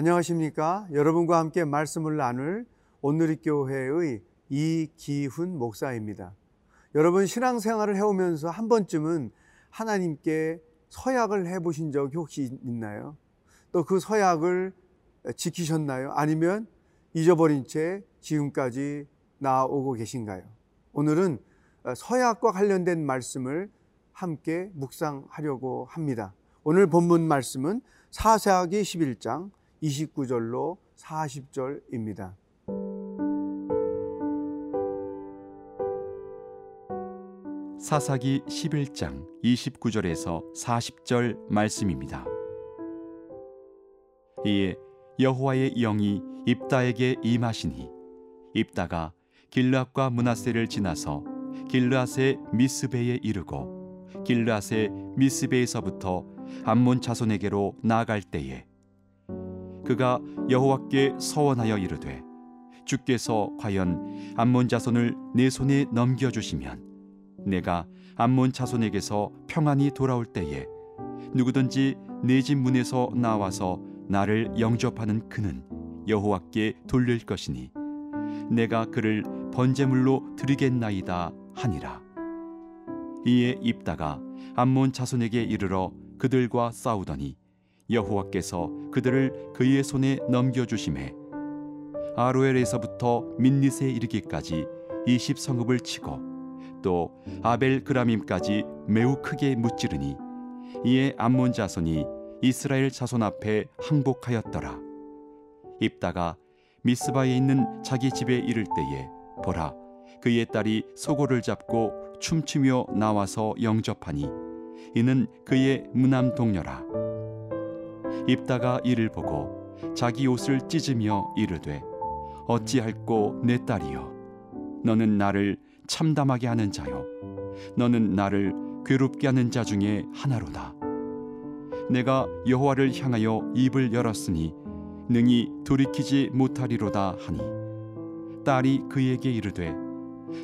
안녕하십니까? 여러분과 함께 말씀을 나눌 오늘의 교회의 이기훈 목사입니다. 여러분 신앙생활을 해오면서 한 번쯤은 하나님께 서약을 해보신 적이 혹시 있나요? 또 그 서약을 지키셨나요? 아니면 잊어버린 채 지금까지 나오고 계신가요? 오늘은 서약과 관련된 말씀을 함께 묵상하려고 합니다. 오늘 본문 말씀은 사사기 11장 29절로 40절입니다. 사사기 11장 29절에서 40절 말씀입니다. 이에 여호와의 영이 입다에게 임하시니 입다가 길르앗과 문하세를 지나서 길르앗의 미스베에 이르고 길르앗의 미스베에서부터 암몬 자손에게로 나아갈 때에 그가 여호와께 서원하여 이르되 주께서 과연 암몬 자손을 내 손에 넘겨 주시면 내가 암몬 자손에게서 평안히 돌아올 때에 누구든지 내 집 문에서 나와서 나를 영접하는 그는 여호와께 돌릴 것이니 내가 그를 번제물로 드리겠나이다 하니라. 이에 입다가 암몬 자손에게 이르러 그들과 싸우더니 여호와께서 그들을 그의 손에 넘겨 주심에 아로엘에서부터 민닛에 이르기까지 20 성읍을 치고 또 아벨 그라밈까지 매우 크게 무찌르니 이에 암몬 자손이 이스라엘 자손 앞에 항복하였더라. 입다가 미스바에 있는 자기 집에 이를 때에 보라 그의 딸이 소고를 잡고 춤추며 나와서 영접하니 이는 그의 무남 동녀라. 입다가 이를 보고 자기 옷을 찢으며 이르되 어찌할꼬 내 딸이여? 너는 나를 참담하게 하는 자요. 너는 나를 괴롭게 하는 자 중에 하나로다. 내가 여호와를 향하여 입을 열었으니 능히 돌이키지 못하리로다 하니. 딸이 그에게 이르되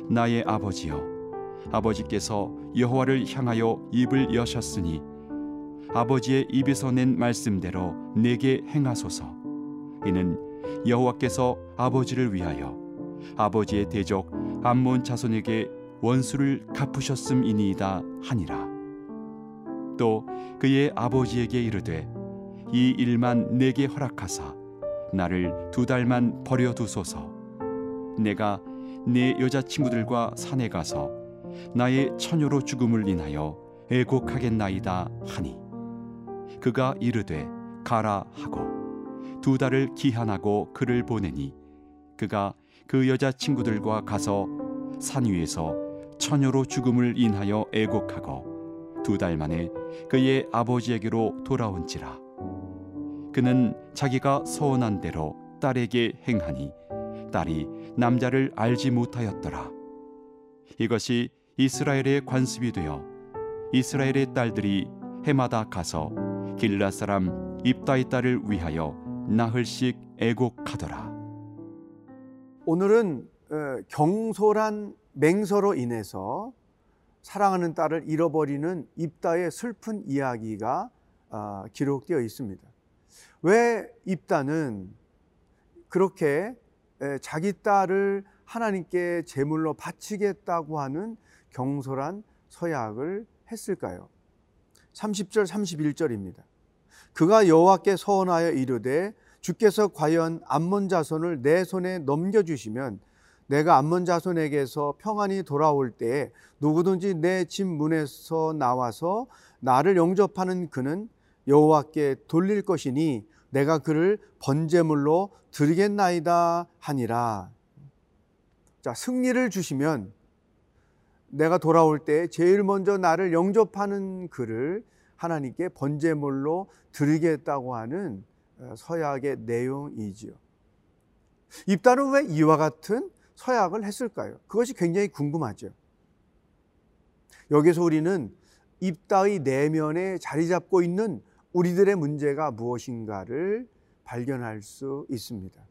나의 아버지여 아버지께서 여호와를 향하여 입을 여셨으니 아버지의 입에서 낸 말씀대로 내게 행하소서. 이는 여호와께서 아버지를 위하여 아버지의 대적 암몬 자손에게 원수를 갚으셨음이니이다 하니라. 또 그의 아버지에게 이르되 이 일만 내게 허락하사 나를 두 달만 버려 두소서. 내가 내 여자친구들과 산에 가서 나의 처녀로 죽음을 인하여 애곡하겠나이다 하니 그가 이르되 가라 하고 두 달을 기한하고 그를 보내니 그가 그 여자 친구들과 가서 산 위에서 처녀로 죽음을 인하여 애곡하고 두 달 만에 그의 아버지에게로 돌아온지라. 그는 자기가 서원한 대로 딸에게 행하니 딸이 남자를 알지 못하였더라. 이것이 이스라엘의 관습이 되어 이스라엘의 딸들이 해마다 가서 길라 사람 입다의 딸을 위하여 나흘씩 애곡하더라. 오늘은 어, 경솔한 맹서로 인해서 사랑하는 딸을 잃어버리는 입다의 슬픈 이야기가 아, 기록되어 있습니다. 왜 입다는 그렇게 자기 딸을 하나님께 제물로 바치겠다고 하는 경솔한 서약을 했을까요? 30절 31절입니다. 그가 여호와께 서원하여 이르되 주께서 과연 암몬 자손을 내 손에 넘겨 주시면 내가 암몬 자손에게서 평안히 돌아올 때에 누구든지 내 집 문에서 나와서 나를 영접하는 그는 여호와께 돌릴 것이니 내가 그를 번제물로 드리겠나이다 하니라. 자, 승리를 주시면 내가 돌아올 때 제일 먼저 나를 영접하는 그를 하나님께 번제물로 드리겠다고 하는 어, 서약의 내용이지요. 입다는 왜 이와 같은 서약을 했을까요? 그것이 굉장히 궁금하죠. 여기서 우리는 입다의 내면에 자리 잡고 있는 우리들의 문제가 무엇인가를 발견할 수 있습니다.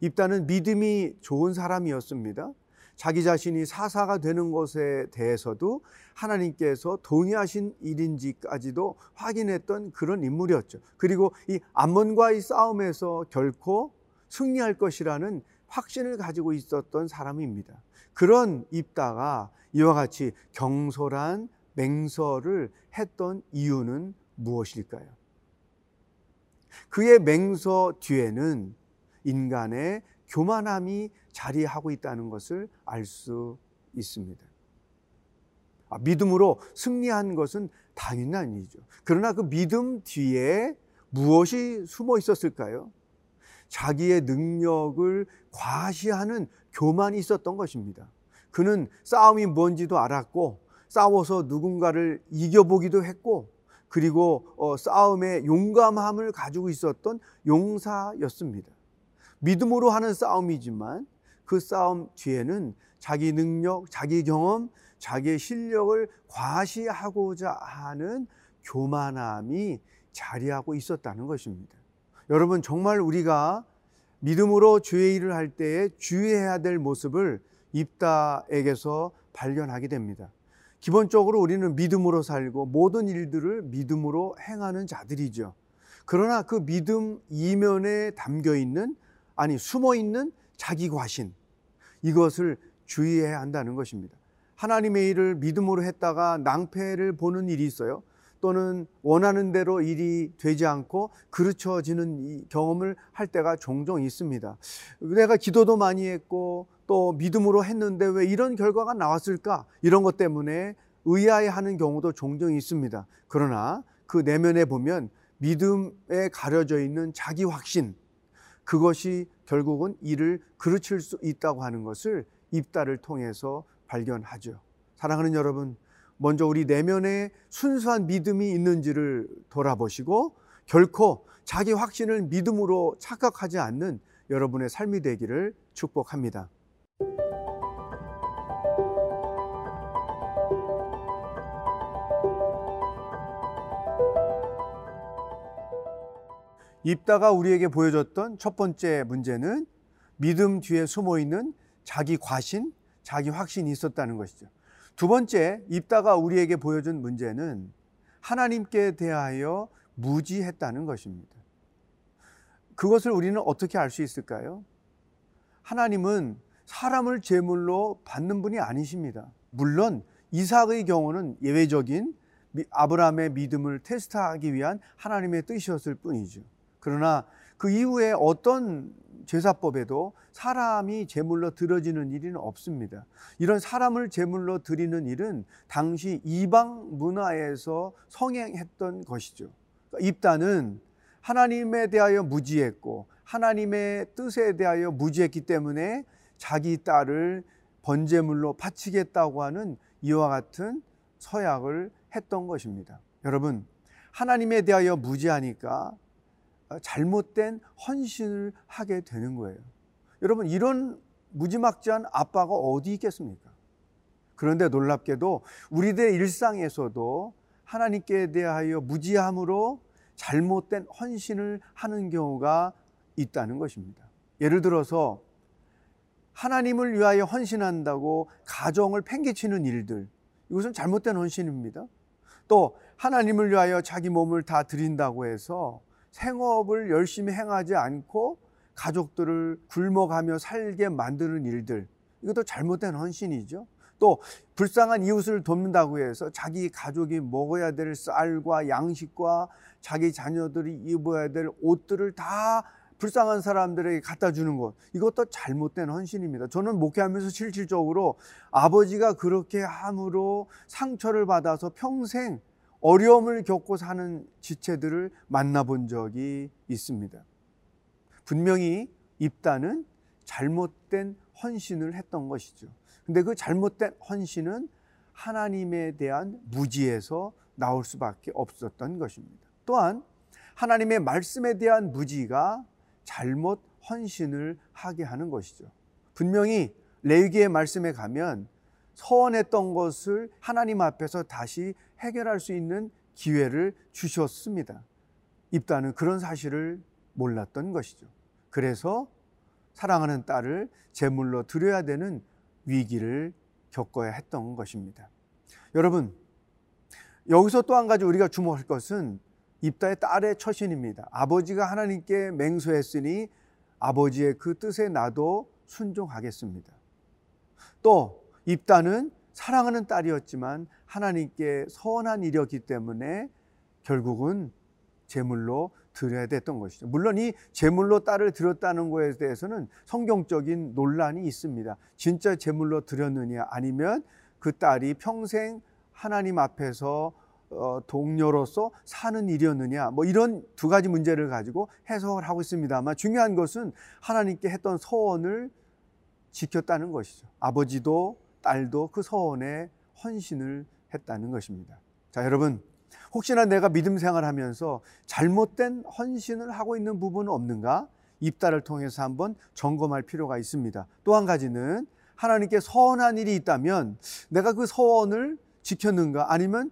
입다는 믿음이 좋은 사람이었습니다. 자기 자신이 사사가 되는 것에 대해서도 하나님께서 동의하신 일인지까지도 확인했던 그런 인물이었죠. 그리고 이 암몬과의 싸움에서 결코 승리할 것이라는 확신을 가지고 있었던 사람입니다. 그런 입다가 이와 같이 경솔한 맹서를 했던 이유는 무엇일까요? 그의 맹서 뒤에는 인간의 교만함이 자리하고 있다는 것을 알 수 있습니다. 아, 믿음으로 승리한 것은 당연한 일이죠. 그러나 그 믿음 뒤에 무엇이 숨어 있었을까요? 자기의 능력을 과시하는 교만이 있었던 것입니다. 그는 싸움이 뭔지도 알았고 싸워서 누군가를 이겨보기도 했고 그리고 어, 싸움에 용감함을 가지고 있었던 용사였습니다. 믿음으로 하는 싸움이지만 그 싸움 뒤에는 자기 능력, 자기 경험, 자기의 실력을 과시하고자 하는 교만함이 자리하고 있었다는 것입니다. 여러분 정말 우리가 믿음으로 주의 일을 할 때에 주의해야 될 모습을 입다에게서 발견하게 됩니다. 기본적으로 우리는 믿음으로 살고 모든 일들을 믿음으로 행하는 자들이죠. 그러나 그 믿음 이면에 담겨 있는 아니 숨어 있는 자기 과신 이것을 주의해야 한다는 것입니다. 하나님의 일을 믿음으로 했다가 낭패를 보는 일이 있어요. 또는 원하는 대로 일이 되지 않고 그르쳐지는 경험을 할 때가 종종 있습니다. 내가 기도도 많이 했고 또 믿음으로 했는데 왜 이런 결과가 나왔을까? 이런 것 때문에 의아해 하는 경우도 종종 있습니다. 그러나 그 내면에 보면 믿음에 가려져 있는 자기 확신, 그것이 결국은 일을 그르칠 수 있다고 하는 것을 입다를 통해서 발견하죠. 사랑하는 여러분, 먼저 우리 내면에 순수한 믿음이 있는지를 돌아보시고 결코 자기 확신을 믿음으로 착각하지 않는 여러분의 삶이 되기를 축복합니다. 입다가 우리에게 보여줬던 첫 번째 문제는 믿음 뒤에 숨어 있는 자기 과신, 자기 확신이 있었다는 것이죠. 두 번째, 입다가 우리에게 보여준 문제는 하나님께 대하여 무지했다는 것입니다. 그것을 우리는 어떻게 알 수 있을까요? 하나님은 사람을 제물로 받는 분이 아니십니다. 물론 이삭의 경우는 예외적인 아브라함의 믿음을 테스트하기 위한 하나님의 뜻이었을 뿐이죠. 그러나 그 이후에 어떤 제사법에도 사람이 제물로 드려지는 일은 없습니다. 이런 사람을 제물로 드리는 일은 당시 이방 문화에서 성행했던 것이죠. 그러니까 입단은 하나님에 대하여 무지했고 하나님의 뜻에 대하여 무지했기 때문에 자기 딸을 번제물로 바치겠다고 하는 이와 같은 서약을 했던 것입니다. 여러분, 하나님에 대하여 무지하니까 어, 잘못된 헌신을 하게 되는 거예요. 여러분, 이런 무지막지한 아빠가 어디 있겠습니까? 그런데 놀랍게도 우리들 일상에서도 하나님께 대하여 무지함으로 잘못된 헌신을 하는 경우가 있다는 것입니다. 예를 들어서 하나님을 위하여 헌신한다고 가정을 팽개치는 일들, 이것은 잘못된 헌신입니다. 또 하나님을 위하여 자기 몸을 다 드린다고 해서 생업을 열심히 행하지 않고 가족들을 굶어가며 살게 만드는 일들 이것도 잘못된 헌신이죠. 또 불쌍한 이웃을 돕는다고 해서 자기 가족이 먹어야 될 쌀과 양식과 자기 자녀들이 입어야 될 옷들을 다 불쌍한 사람들에게 갖다 주는 것 이것도 잘못된 헌신입니다. 저는 목회하면서 실질적으로 아버지가 그렇게 함으로 상처를 받아서 평생 어려움을 겪고 사는 지체들을 만나본 적이 있습니다. 분명히 입다는 잘못된 헌신을 했던 것이죠. 근데 그 잘못된 헌신은 하나님에 대한 무지에서 나올 수밖에 없었던 것입니다. 또한 하나님의 말씀에 대한 무지가 잘못 헌신을 하게 하는 것이죠. 분명히 레위기의 말씀에 가면 서원했던 것을 하나님 앞에서 다시 해결할 수 있는 기회를 주셨습니다. 입다는 그런 사실을 몰랐던 것이죠. 그래서 사랑하는 딸을 제물로 드려야 되는 위기를 겪어야 했던 것입니다. 여러분, 여기서 또 한 가지 우리가 주목할 것은 입다의 딸의 처신입니다. 아버지가 하나님께 맹세했으니 아버지의 그 뜻에 나도 순종하겠습니다. 또 입다는 사랑하는 딸이었지만 하나님께 서운한 일이었기 때문에 결국은 제물로 드려야 됐던 것이죠. 물론 이 제물로 딸을 드렸다는 것에 대해서는 성경적인 논란이 있습니다. 진짜 제물로 드렸느냐 아니면 그 딸이 평생 하나님 앞에서 어, 동료로서 사는 일이었느냐 뭐 이런 두 가지 문제를 가지고 해석을 하고 있습니다만 중요한 것은 하나님께 했던 서원을 지켰다는 것이죠. 아버지도 딸도 그 서원에 헌신을 했다는 것입니다. 자, 여러분 혹시나 내가 믿음 생활하면서 잘못된 헌신을 하고 있는 부분은 없는가? 입다를 통해서 한번 점검할 필요가 있습니다. 또 한 가지는 하나님께 서원한 일이 있다면 내가 그 서원을 지켰는가? 아니면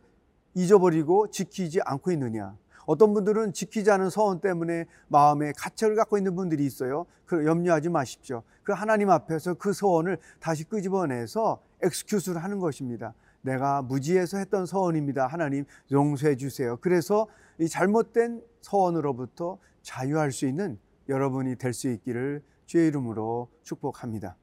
잊어버리고 지키지 않고 있느냐? 어떤 분들은 지키지 않은 서원 때문에 마음에 가책을 갖고 있는 분들이 있어요. 그 염려하지 마십시오. 그 하나님 앞에서 그 서원을 다시 끄집어내서 엑스큐스를 하는 것입니다. 내가 무지해서 했던 서원입니다. 하나님 용서해 주세요. 그래서 이 잘못된 서원으로부터 자유할 수 있는 여러분이 될 수 있기를 주의 이름으로 축복합니다.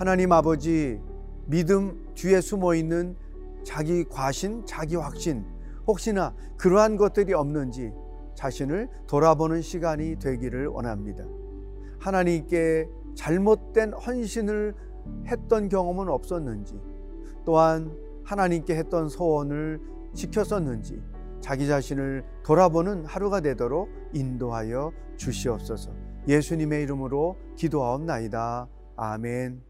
하나님 아버지 믿음 뒤에 숨어 있는 자기 과신, 자기 확신, 혹시나 그러한 것들이 없는지 자신을 돌아보는 시간이 되기를 원합니다. 하나님께 잘못된 헌신을 했던 경험은 없었는지, 또한 하나님께 했던 소원을 지켰었는지, 자기 자신을 돌아보는 하루가 되도록 인도하여 주시옵소서. 예수님의 이름으로 기도하옵나이다. 아멘.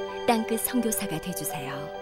땅끝 선교사가 되주세요.